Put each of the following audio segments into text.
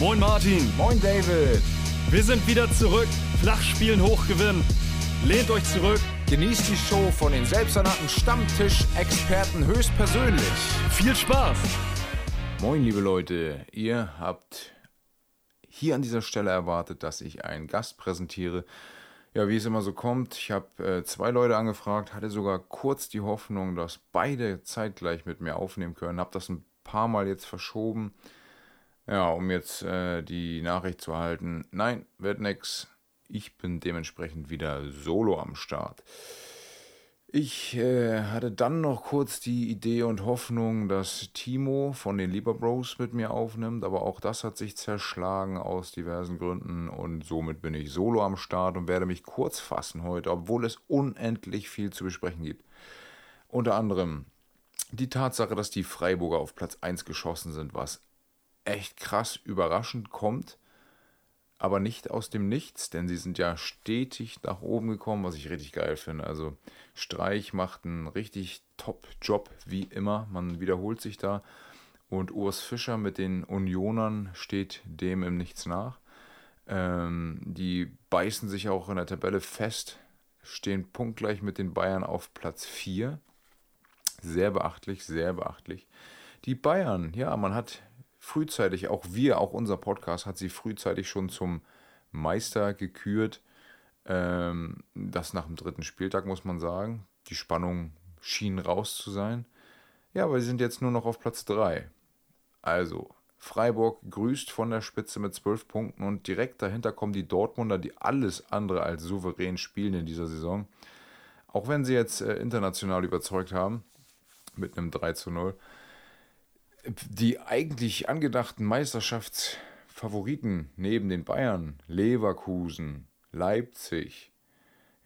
Moin Martin. Moin David. Wir sind wieder zurück. Flachspielen hochgewinnen. Lehnt euch zurück. Genießt die Show von den selbsternannten Stammtisch-Experten höchstpersönlich. Viel Spaß. Moin liebe Leute. Ihr habt hier an dieser Stelle erwartet, dass ich einen Gast präsentiere. Ja, wie es immer so kommt, ich habe äh, zwei Leute angefragt, hatte sogar kurz die Hoffnung, dass beide zeitgleich mit mir aufnehmen können. Habe das ein paar Mal jetzt verschoben. Ja, um jetzt äh, die Nachricht zu erhalten. Nein, wird nix. Ich bin dementsprechend wieder solo am Start. Ich äh, hatte dann noch kurz die Idee und Hoffnung, dass Timo von den Lieber Bros mit mir aufnimmt, aber auch das hat sich zerschlagen aus diversen Gründen und somit bin ich solo am Start und werde mich kurz fassen heute, obwohl es unendlich viel zu besprechen gibt. Unter anderem die Tatsache, dass die Freiburger auf Platz 1 geschossen sind, was echt krass überraschend kommt, aber nicht aus dem Nichts, denn sie sind ja stetig nach oben gekommen, was ich richtig geil finde. Also Streich macht einen richtig Top-Job, wie immer. Man wiederholt sich da. Und Urs Fischer mit den Unionern steht dem im Nichts nach. Ähm, die beißen sich auch in der Tabelle fest, stehen punktgleich mit den Bayern auf Platz 4. Sehr beachtlich, sehr beachtlich. Die Bayern, ja, man hat frühzeitig, auch wir, auch unser Podcast hat sie frühzeitig schon zum Meister gekürt. Ähm, das nach dem dritten Spieltag, muss man sagen. Die Spannung schien raus zu sein. Ja, aber sie sind jetzt nur noch auf Platz 3. Also, Freiburg grüßt von der Spitze mit 12 Punkten und direkt dahinter kommen die Dortmunder, die alles andere als souverän spielen in dieser Saison. Auch wenn sie jetzt äh, international überzeugt haben mit einem 3 zu 0 die eigentlich angedachten Meisterschaftsfavoriten neben den Bayern, Leverkusen, Leipzig,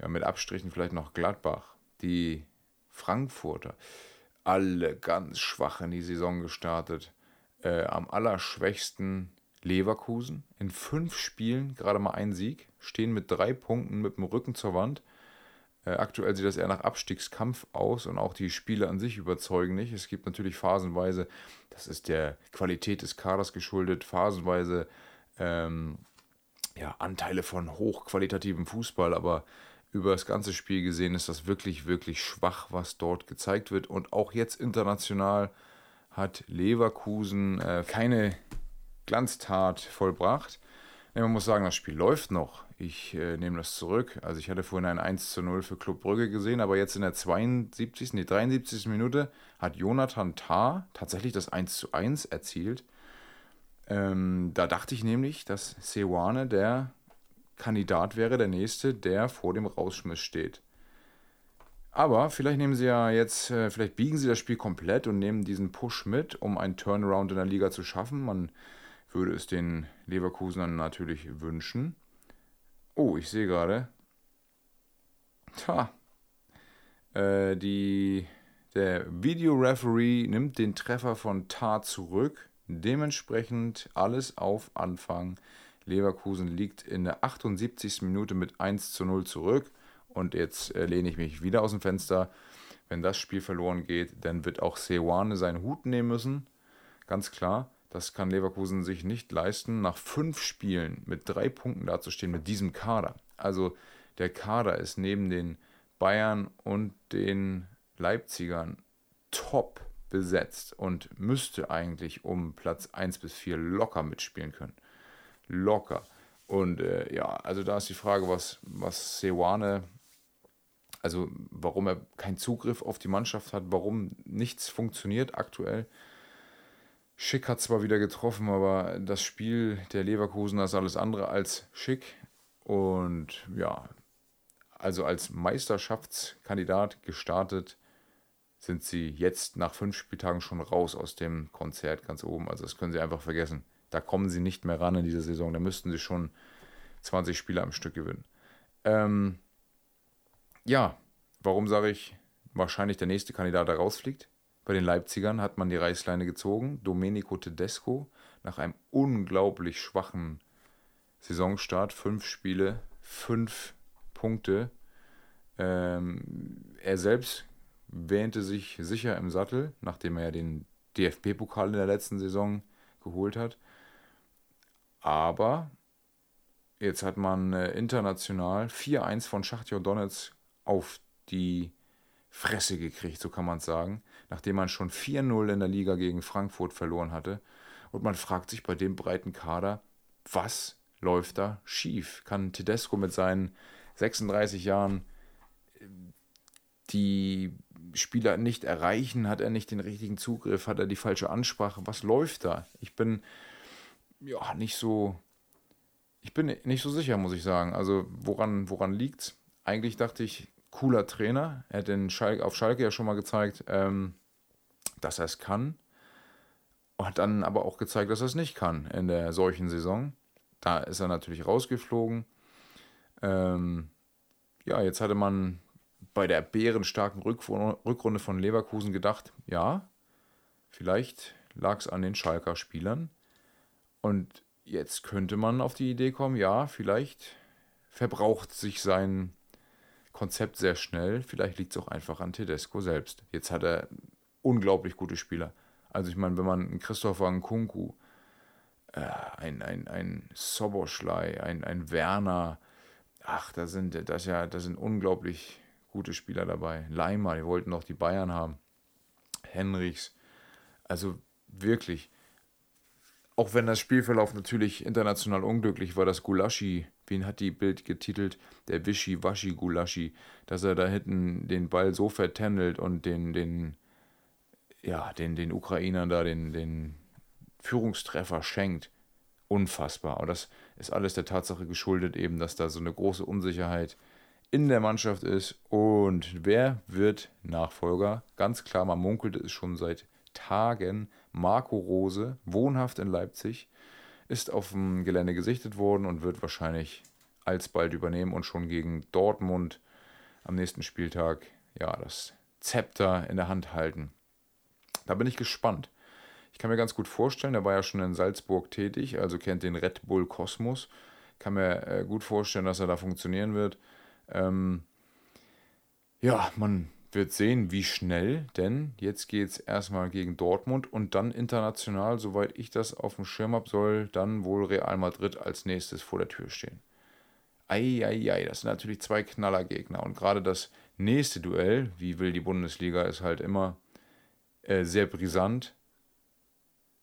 ja, mit Abstrichen vielleicht noch Gladbach, die Frankfurter, alle ganz schwach in die Saison gestartet. Äh, am allerschwächsten Leverkusen. In fünf Spielen gerade mal ein Sieg, stehen mit drei Punkten mit dem Rücken zur Wand. Äh, aktuell sieht das eher nach Abstiegskampf aus und auch die Spiele an sich überzeugen nicht. Es gibt natürlich phasenweise, das ist der Qualität des Kaders geschuldet, phasenweise ähm, ja, Anteile von hochqualitativem Fußball, aber über das ganze Spiel gesehen ist das wirklich, wirklich schwach, was dort gezeigt wird. Und auch jetzt international hat Leverkusen äh, keine Glanztat vollbracht. Ja, man muss sagen, das Spiel läuft noch. Ich äh, nehme das zurück. Also ich hatte vorhin ein 1 zu 0 für Club Brügge gesehen, aber jetzt in der 72., nee, 73. Minute hat Jonathan Tah tatsächlich das 1 zu 1 erzielt. Ähm, da dachte ich nämlich, dass Sewane der Kandidat wäre, der nächste, der vor dem Rausschmiss steht. Aber vielleicht nehmen sie ja jetzt, äh, vielleicht biegen sie das Spiel komplett und nehmen diesen Push mit, um einen Turnaround in der Liga zu schaffen. Man würde es den Leverkusenern natürlich wünschen. Oh, ich sehe gerade. Tja. Äh, der Videoreferee nimmt den Treffer von Tar zurück. Dementsprechend alles auf Anfang. Leverkusen liegt in der 78. Minute mit 1 zu 0 zurück. Und jetzt äh, lehne ich mich wieder aus dem Fenster. Wenn das Spiel verloren geht, dann wird auch Sewane seinen Hut nehmen müssen. Ganz klar. Das kann Leverkusen sich nicht leisten, nach fünf Spielen mit drei Punkten dazustehen mit diesem Kader. Also der Kader ist neben den Bayern und den Leipzigern top besetzt und müsste eigentlich um Platz 1 bis 4 locker mitspielen können. Locker. Und äh, ja, also da ist die Frage, was, was Sewane, also warum er keinen Zugriff auf die Mannschaft hat, warum nichts funktioniert aktuell. Schick hat zwar wieder getroffen, aber das Spiel der Leverkusener ist alles andere als schick. Und ja, also als Meisterschaftskandidat gestartet sind sie jetzt nach fünf Spieltagen schon raus aus dem Konzert ganz oben. Also das können sie einfach vergessen. Da kommen sie nicht mehr ran in dieser Saison. Da müssten sie schon 20 Spiele am Stück gewinnen. Ähm, ja, warum sage ich wahrscheinlich der nächste Kandidat, der rausfliegt? Bei den Leipzigern hat man die Reißleine gezogen. Domenico Tedesco nach einem unglaublich schwachen Saisonstart, fünf Spiele, fünf Punkte. Ähm, er selbst wähnte sich sicher im Sattel, nachdem er den DFB-Pokal in der letzten Saison geholt hat. Aber jetzt hat man äh, international 4-1 von Schachtjo Donetsk auf die Fresse gekriegt, so kann man es sagen, nachdem man schon 4-0 in der Liga gegen Frankfurt verloren hatte. Und man fragt sich bei dem breiten Kader, was läuft da schief? Kann Tedesco mit seinen 36 Jahren äh, die Spieler nicht erreichen? Hat er nicht den richtigen Zugriff? Hat er die falsche Ansprache? Was läuft da? Ich bin ja nicht so. Ich bin nicht so sicher, muss ich sagen. Also, woran, woran es? Eigentlich dachte ich, cooler Trainer. Er hat den Schalke, auf Schalke ja schon mal gezeigt, ähm, dass er es kann. Hat dann aber auch gezeigt, dass er es nicht kann in der solchen Saison. Da ist er natürlich rausgeflogen. Ähm, ja, jetzt hatte man bei der bärenstarken Rückrunde von Leverkusen gedacht, ja, vielleicht lag es an den Schalker Spielern. Und jetzt könnte man auf die Idee kommen, ja, vielleicht verbraucht sich sein Konzept sehr schnell. Vielleicht liegt es auch einfach an Tedesco selbst. Jetzt hat er unglaublich gute Spieler. Also ich meine, wenn man einen Christopher Nkunku, äh, ein, ein, ein Soboschlei, ein, ein Werner, ach, da sind, das ja, da sind unglaublich gute Spieler dabei. Leimer, die wollten noch die Bayern haben. Henrichs. Also wirklich. Auch wenn das Spielverlauf natürlich international unglücklich war, dass Gulaschi, wen hat die Bild getitelt? Der Wischi-Waschi Gulaschi, dass er da hinten den Ball so vertändelt und den, den, ja, den, den Ukrainern da den, den Führungstreffer schenkt. Unfassbar. Und das ist alles der Tatsache geschuldet, eben, dass da so eine große Unsicherheit in der Mannschaft ist. Und wer wird Nachfolger? Ganz klar, man munkelt es schon seit Tagen. Marco Rose, wohnhaft in Leipzig, ist auf dem Gelände gesichtet worden und wird wahrscheinlich alsbald übernehmen und schon gegen Dortmund am nächsten Spieltag ja das Zepter in der Hand halten. Da bin ich gespannt. Ich kann mir ganz gut vorstellen, er war ja schon in Salzburg tätig, also kennt den Red Bull Kosmos. Kann mir äh, gut vorstellen, dass er da funktionieren wird. Ähm, ja, man wird sehen, wie schnell, denn jetzt geht es erstmal gegen Dortmund und dann international, soweit ich das auf dem Schirm habe, soll dann wohl Real Madrid als nächstes vor der Tür stehen. Eieiei, das sind natürlich zwei Knallergegner und gerade das nächste Duell, wie will die Bundesliga, ist halt immer äh, sehr brisant.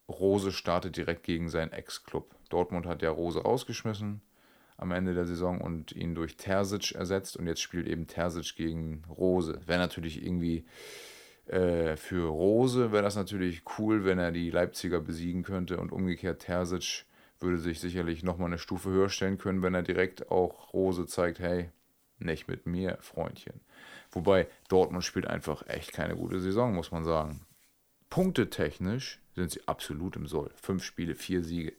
Rose startet direkt gegen seinen Ex-Club. Dortmund hat ja Rose rausgeschmissen am Ende der Saison und ihn durch Terzic ersetzt und jetzt spielt eben Terzic gegen Rose. Wäre natürlich irgendwie äh, für Rose wäre das natürlich cool, wenn er die Leipziger besiegen könnte und umgekehrt Terzic würde sich sicherlich nochmal eine Stufe höher stellen können, wenn er direkt auch Rose zeigt, hey, nicht mit mir, Freundchen. Wobei Dortmund spielt einfach echt keine gute Saison, muss man sagen. Punktetechnisch sind sie absolut im Soll. Fünf Spiele, vier Siege.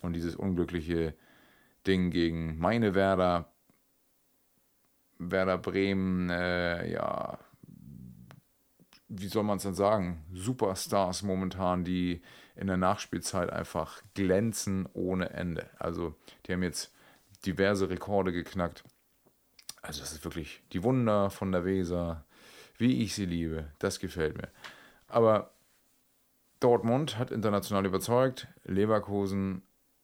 Und dieses unglückliche Ding gegen meine Werder, Werder Bremen, äh, ja, wie soll man es denn sagen, Superstars momentan, die in der Nachspielzeit einfach glänzen ohne Ende. Also die haben jetzt diverse Rekorde geknackt. Also das ist wirklich die Wunder von der Weser, wie ich sie liebe. Das gefällt mir. Aber Dortmund hat international überzeugt. Leverkusen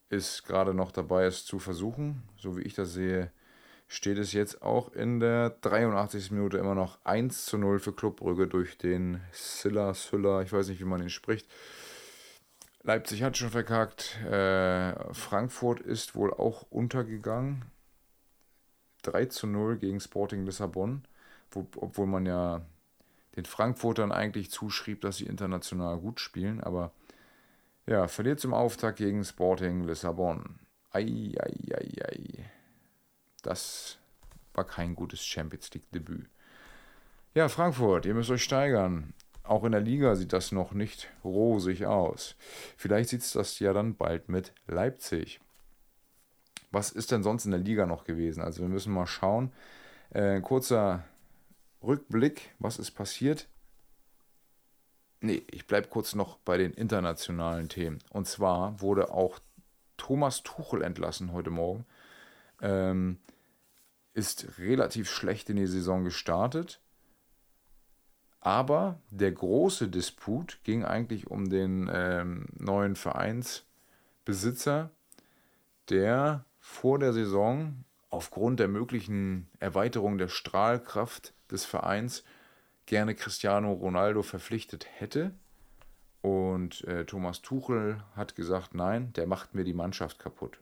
ist gerade noch dabei, es zu versuchen. So wie ich das sehe, steht es jetzt auch in der 83. Minute immer noch 1 zu 0 für Clubbrügge durch den Silla, Sylla, ich weiß nicht, wie man ihn spricht. Leipzig hat schon verkackt. Äh, Frankfurt ist wohl auch untergegangen. 3 zu 0 gegen Sporting Lissabon, wo, obwohl man ja den Frankfurtern eigentlich zuschrieb, dass sie international gut spielen, aber ja, verliert zum Auftakt gegen Sporting Lissabon. Eieiei. Das war kein gutes Champions League-Debüt. Ja, Frankfurt, ihr müsst euch steigern. Auch in der Liga sieht das noch nicht rosig aus. Vielleicht sieht es das ja dann bald mit Leipzig. Was ist denn sonst in der Liga noch gewesen? Also wir müssen mal schauen. Äh, kurzer Rückblick, was ist passiert? Nee, ich bleibe kurz noch bei den internationalen Themen. Und zwar wurde auch Thomas Tuchel entlassen heute Morgen. Ähm, ist relativ schlecht in die Saison gestartet. Aber der große Disput ging eigentlich um den ähm, neuen Vereinsbesitzer. der vor der Saison aufgrund der möglichen Erweiterung der Strahlkraft des Vereins gerne Cristiano Ronaldo verpflichtet hätte. Und äh, Thomas Tuchel hat gesagt, nein, der macht mir die Mannschaft kaputt.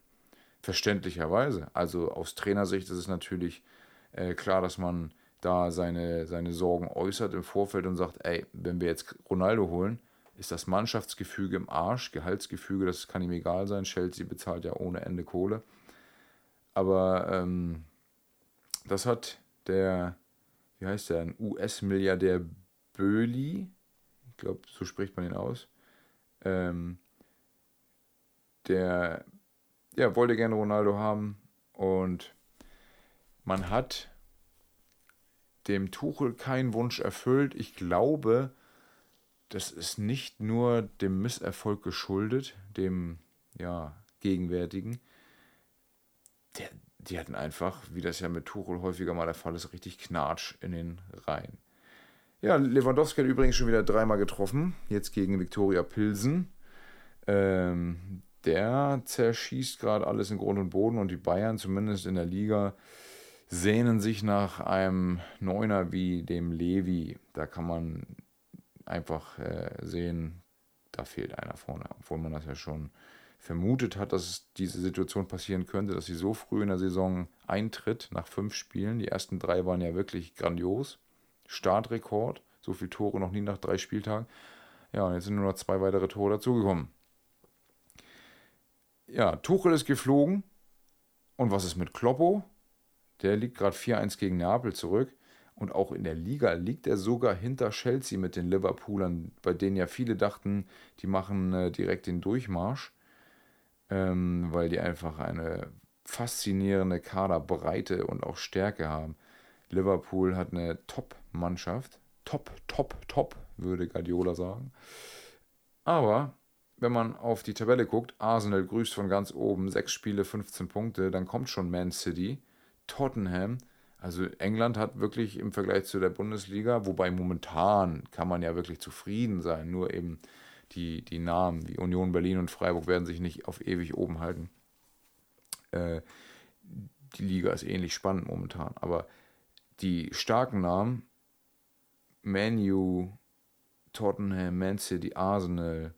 Verständlicherweise. Also aus Trainersicht ist es natürlich äh, klar, dass man da seine, seine Sorgen äußert im Vorfeld und sagt, ey, wenn wir jetzt Ronaldo holen, ist das Mannschaftsgefüge im Arsch, Gehaltsgefüge, das kann ihm egal sein. Chelsea bezahlt ja ohne Ende Kohle. Aber ähm, das hat der, wie heißt der, ein US-Milliardär Böhli, ich glaube, so spricht man ihn aus, ähm, der ja, wollte gerne Ronaldo haben und man hat dem Tuchel keinen Wunsch erfüllt. Ich glaube, das ist nicht nur dem Misserfolg geschuldet, dem ja, gegenwärtigen. Der, die hatten einfach, wie das ja mit Tuchel häufiger mal der Fall ist, richtig Knatsch in den Reihen. Ja, Lewandowski hat übrigens schon wieder dreimal getroffen, jetzt gegen Viktoria Pilsen. Ähm, der zerschießt gerade alles in Grund und Boden und die Bayern, zumindest in der Liga, sehnen sich nach einem Neuner wie dem Levi. Da kann man einfach äh, sehen, da fehlt einer vorne, obwohl man das ja schon vermutet hat, dass diese Situation passieren könnte, dass sie so früh in der Saison eintritt, nach fünf Spielen. Die ersten drei waren ja wirklich grandios. Startrekord, so viele Tore noch nie nach drei Spieltagen. Ja, und jetzt sind nur noch zwei weitere Tore dazugekommen. Ja, Tuchel ist geflogen. Und was ist mit Kloppo? Der liegt gerade 4-1 gegen Neapel zurück. Und auch in der Liga liegt er sogar hinter Chelsea mit den Liverpoolern, bei denen ja viele dachten, die machen äh, direkt den Durchmarsch, ähm, weil die einfach eine faszinierende Kaderbreite und auch Stärke haben. Liverpool hat eine Top-Mannschaft. Top, top, top, würde Guardiola sagen. Aber wenn man auf die Tabelle guckt, Arsenal grüßt von ganz oben, sechs Spiele, 15 Punkte, dann kommt schon Man City, Tottenham, also England hat wirklich im Vergleich zu der Bundesliga, wobei momentan kann man ja wirklich zufrieden sein, nur eben die, die Namen wie Union Berlin und Freiburg werden sich nicht auf ewig oben halten. Äh, die Liga ist ähnlich spannend momentan, aber die starken Namen, Manu, Tottenham, Man City, Arsenal,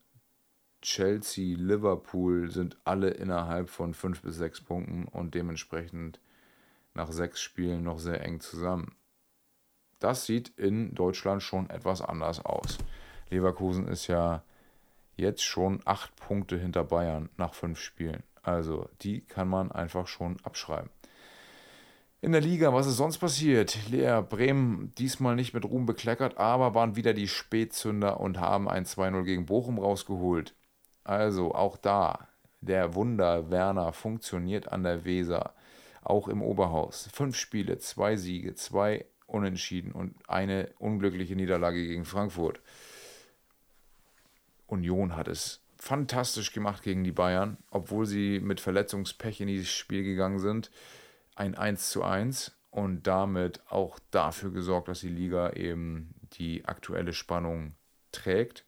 Chelsea, Liverpool sind alle innerhalb von fünf bis sechs Punkten und dementsprechend nach sechs Spielen noch sehr eng zusammen. Das sieht in Deutschland schon etwas anders aus. Leverkusen ist ja jetzt schon acht Punkte hinter Bayern nach fünf Spielen. Also die kann man einfach schon abschreiben. In der Liga, was ist sonst passiert? Lea Bremen diesmal nicht mit Ruhm bekleckert, aber waren wieder die Spätzünder und haben ein 2-0 gegen Bochum rausgeholt. Also auch da, der Wunder Werner funktioniert an der Weser auch im Oberhaus. Fünf Spiele, zwei Siege, zwei Unentschieden und eine unglückliche Niederlage gegen Frankfurt. Union hat es fantastisch gemacht gegen die Bayern, obwohl sie mit Verletzungspech in dieses Spiel gegangen sind. Ein 1 zu 1 und damit auch dafür gesorgt, dass die Liga eben die aktuelle Spannung trägt.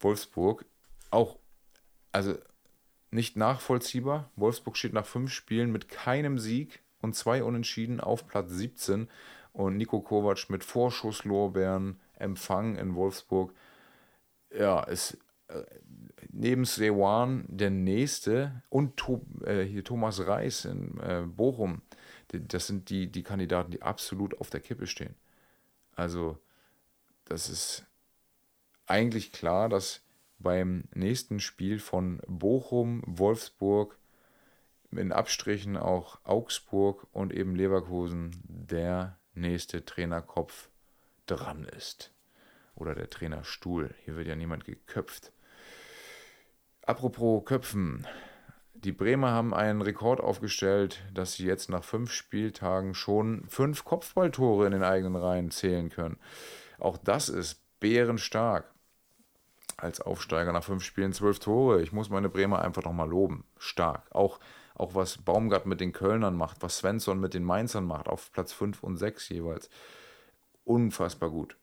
Wolfsburg auch, also nicht nachvollziehbar. Wolfsburg steht nach fünf Spielen mit keinem Sieg und zwei Unentschieden auf Platz 17 und Nico Kovac mit Vorschusslorbeeren Empfang in Wolfsburg. Ja, ist äh, neben Sewan der nächste und to, äh, hier Thomas Reis in äh, Bochum. Das sind die, die Kandidaten, die absolut auf der Kippe stehen. Also, das ist eigentlich klar, dass beim nächsten Spiel von Bochum, Wolfsburg, in Abstrichen auch Augsburg und eben Leverkusen der nächste Trainerkopf dran ist. Oder der Trainerstuhl. Hier wird ja niemand geköpft. Apropos Köpfen. Die Bremer haben einen Rekord aufgestellt, dass sie jetzt nach fünf Spieltagen schon fünf Kopfballtore in den eigenen Reihen zählen können. Auch das ist bärenstark als Aufsteiger nach fünf Spielen zwölf Tore. Ich muss meine Bremer einfach nochmal loben. Stark. Auch, auch was Baumgart mit den Kölnern macht, was Svensson mit den Mainzern macht, auf Platz 5 und 6 jeweils. Unfassbar gut.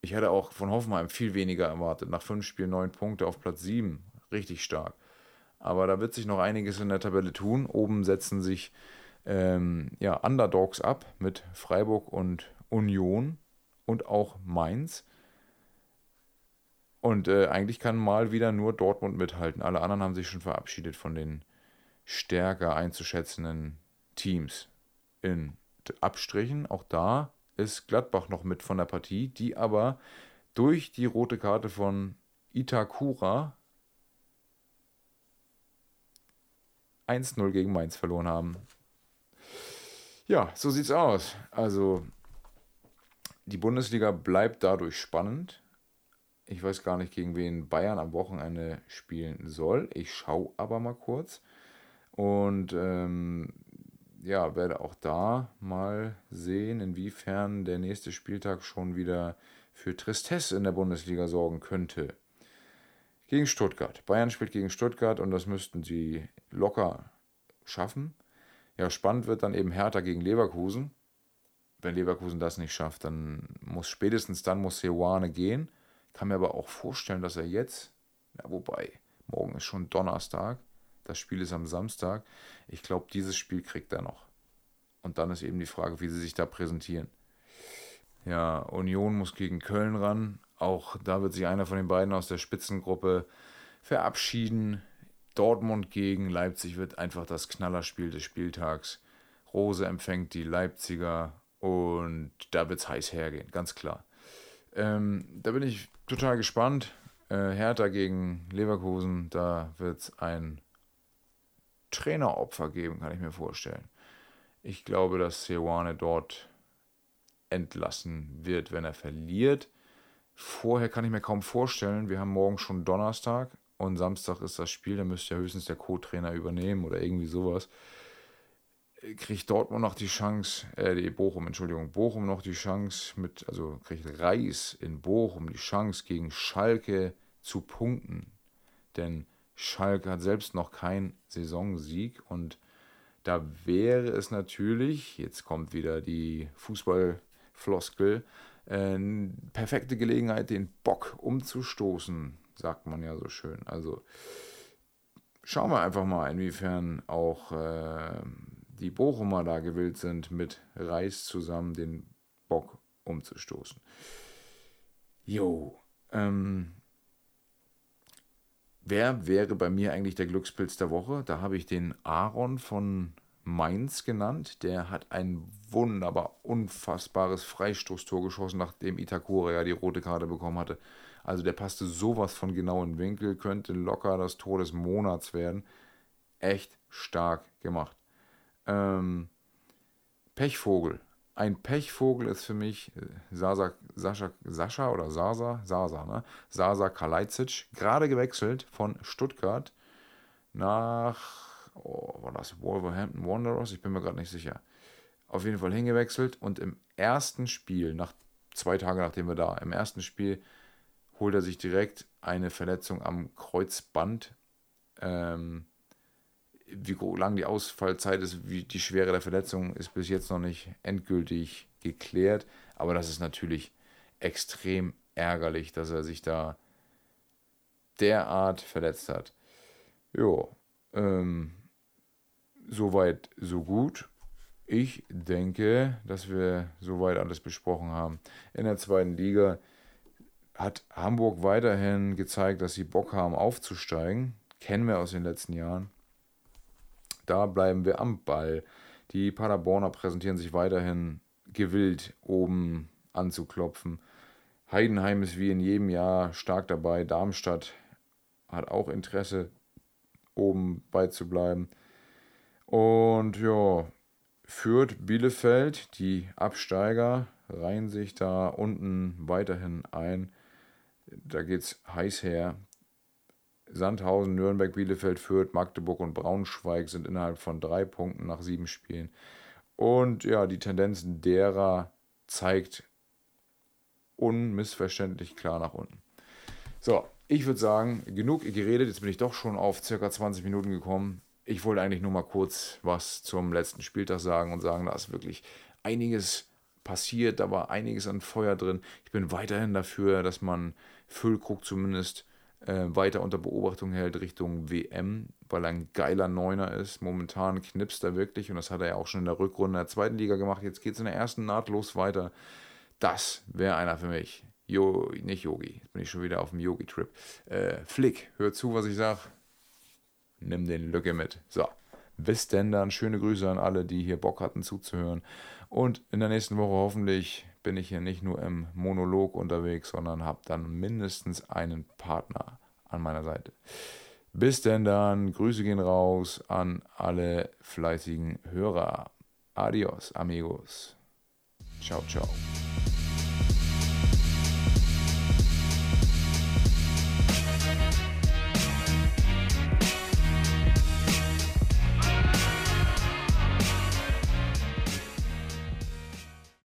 Ich hätte auch von Hoffenheim viel weniger erwartet. Nach fünf Spielen neun Punkte auf Platz 7. Richtig stark. aber da wird sich noch einiges in der Tabelle tun. Oben setzen sich ähm, ja, Underdogs ab mit Freiburg und Union und auch Mainz. Und äh, eigentlich kann mal wieder nur Dortmund mithalten. Alle anderen haben sich schon verabschiedet von den stärker einzuschätzenden Teams. In Abstrichen, auch da ist Gladbach noch mit von der Partie, die aber durch die rote Karte von Itakura 1-0 gegen Mainz verloren haben. Ja, so sieht's aus. Also die Bundesliga bleibt dadurch spannend. Ich weiß gar nicht, gegen wen Bayern am Wochenende spielen soll. Ich schaue aber mal kurz. Und ähm, ja, werde auch da mal sehen, inwiefern der nächste Spieltag schon wieder für Tristesse in der Bundesliga sorgen könnte. Gegen Stuttgart. Bayern spielt gegen Stuttgart und das müssten sie locker schaffen. Ja, spannend wird dann eben Hertha gegen Leverkusen. Wenn Leverkusen das nicht schafft, dann muss spätestens dann muss Seoane gehen. Ich kann mir aber auch vorstellen, dass er jetzt, ja, wobei, morgen ist schon Donnerstag, das Spiel ist am Samstag. Ich glaube, dieses Spiel kriegt er noch. Und dann ist eben die Frage, wie sie sich da präsentieren. Ja, Union muss gegen Köln ran. Auch da wird sich einer von den beiden aus der Spitzengruppe verabschieden. Dortmund gegen Leipzig wird einfach das Knallerspiel des Spieltags. Rose empfängt die Leipziger und da wird es heiß hergehen, ganz klar. Ähm, da bin ich total gespannt. Äh, Hertha gegen Leverkusen, da wird es ein Traineropfer geben, kann ich mir vorstellen. Ich glaube, dass Seoane dort entlassen wird, wenn er verliert. Vorher kann ich mir kaum vorstellen, wir haben morgen schon Donnerstag und Samstag ist das Spiel, da müsste ja höchstens der Co-Trainer übernehmen oder irgendwie sowas. Kriegt Dortmund noch die Chance, äh, die Bochum, Entschuldigung, Bochum noch die Chance mit, also kriegt Reis in Bochum die Chance gegen Schalke zu punkten. Denn Schalke hat selbst noch keinen Saisonsieg und da wäre es natürlich, jetzt kommt wieder die Fußballfloskel, äh, perfekte Gelegenheit, den Bock umzustoßen, sagt man ja so schön. Also schauen wir einfach mal, inwiefern auch äh, die Bochumer da gewillt sind, mit Reis zusammen den Bock umzustoßen. Jo, ähm, wer wäre bei mir eigentlich der Glückspilz der Woche? Da habe ich den Aaron von Mainz genannt. Der hat ein wunderbar unfassbares Freistoßtor geschossen, nachdem Itakura ja die rote Karte bekommen hatte. Also der passte sowas von genau in Winkel, könnte locker das Tor des Monats werden. Echt stark gemacht. Ähm, Pechvogel. Ein Pechvogel ist für mich äh, Sasa, Sascha, Sascha oder Sasa, Sasa, ne? Sasa Kalajdzic, gerade gewechselt von Stuttgart nach, oh, war das Wolverhampton Wanderers? Ich bin mir gerade nicht sicher. Auf jeden Fall hingewechselt und im ersten Spiel, nach zwei Tage nachdem wir da, im ersten Spiel holt er sich direkt eine Verletzung am Kreuzband. Ähm, wie lang die Ausfallzeit ist, wie die Schwere der Verletzung ist bis jetzt noch nicht endgültig geklärt. Aber das ist natürlich extrem ärgerlich, dass er sich da derart verletzt hat. Jo, ähm, soweit, so gut. Ich denke, dass wir soweit alles besprochen haben. In der zweiten Liga hat Hamburg weiterhin gezeigt, dass sie Bock haben aufzusteigen. Kennen wir aus den letzten Jahren. Da bleiben wir am Ball. Die Paderborner präsentieren sich weiterhin gewillt, oben anzuklopfen. Heidenheim ist wie in jedem Jahr stark dabei. Darmstadt hat auch Interesse, oben beizubleiben. Und ja, Fürth, Bielefeld, die Absteiger, reihen sich da unten weiterhin ein. Da geht es heiß her. Sandhausen, Nürnberg, Bielefeld, Fürth, Magdeburg und Braunschweig sind innerhalb von drei Punkten nach sieben Spielen. Und ja, die Tendenz derer zeigt unmissverständlich klar nach unten. So, ich würde sagen, genug geredet. Jetzt bin ich doch schon auf circa 20 Minuten gekommen. Ich wollte eigentlich nur mal kurz was zum letzten Spieltag sagen und sagen, da ist wirklich einiges passiert, da war einiges an Feuer drin. Ich bin weiterhin dafür, dass man Füllkrug zumindest äh, weiter unter Beobachtung hält Richtung WM. weil er ein geiler Neuner ist. Momentan knipst er wirklich und das hat er ja auch schon in der Rückrunde der zweiten Liga gemacht. Jetzt geht es in der ersten nahtlos weiter. Das wäre einer für mich. Jo, nicht Yogi, jetzt bin ich schon wieder auf dem Yogi-Trip. Äh, Flick, hör zu, was ich sage. Nimm den Lücke mit. So, bis denn dann. Schöne Grüße an alle, die hier Bock hatten zuzuhören. Und in der nächsten Woche hoffentlich bin ich hier nicht nur im Monolog unterwegs, sondern habe dann mindestens einen Partner an meiner Seite. Bis denn dann, Grüße gehen raus an alle fleißigen Hörer. Adios, amigos. Ciao, ciao.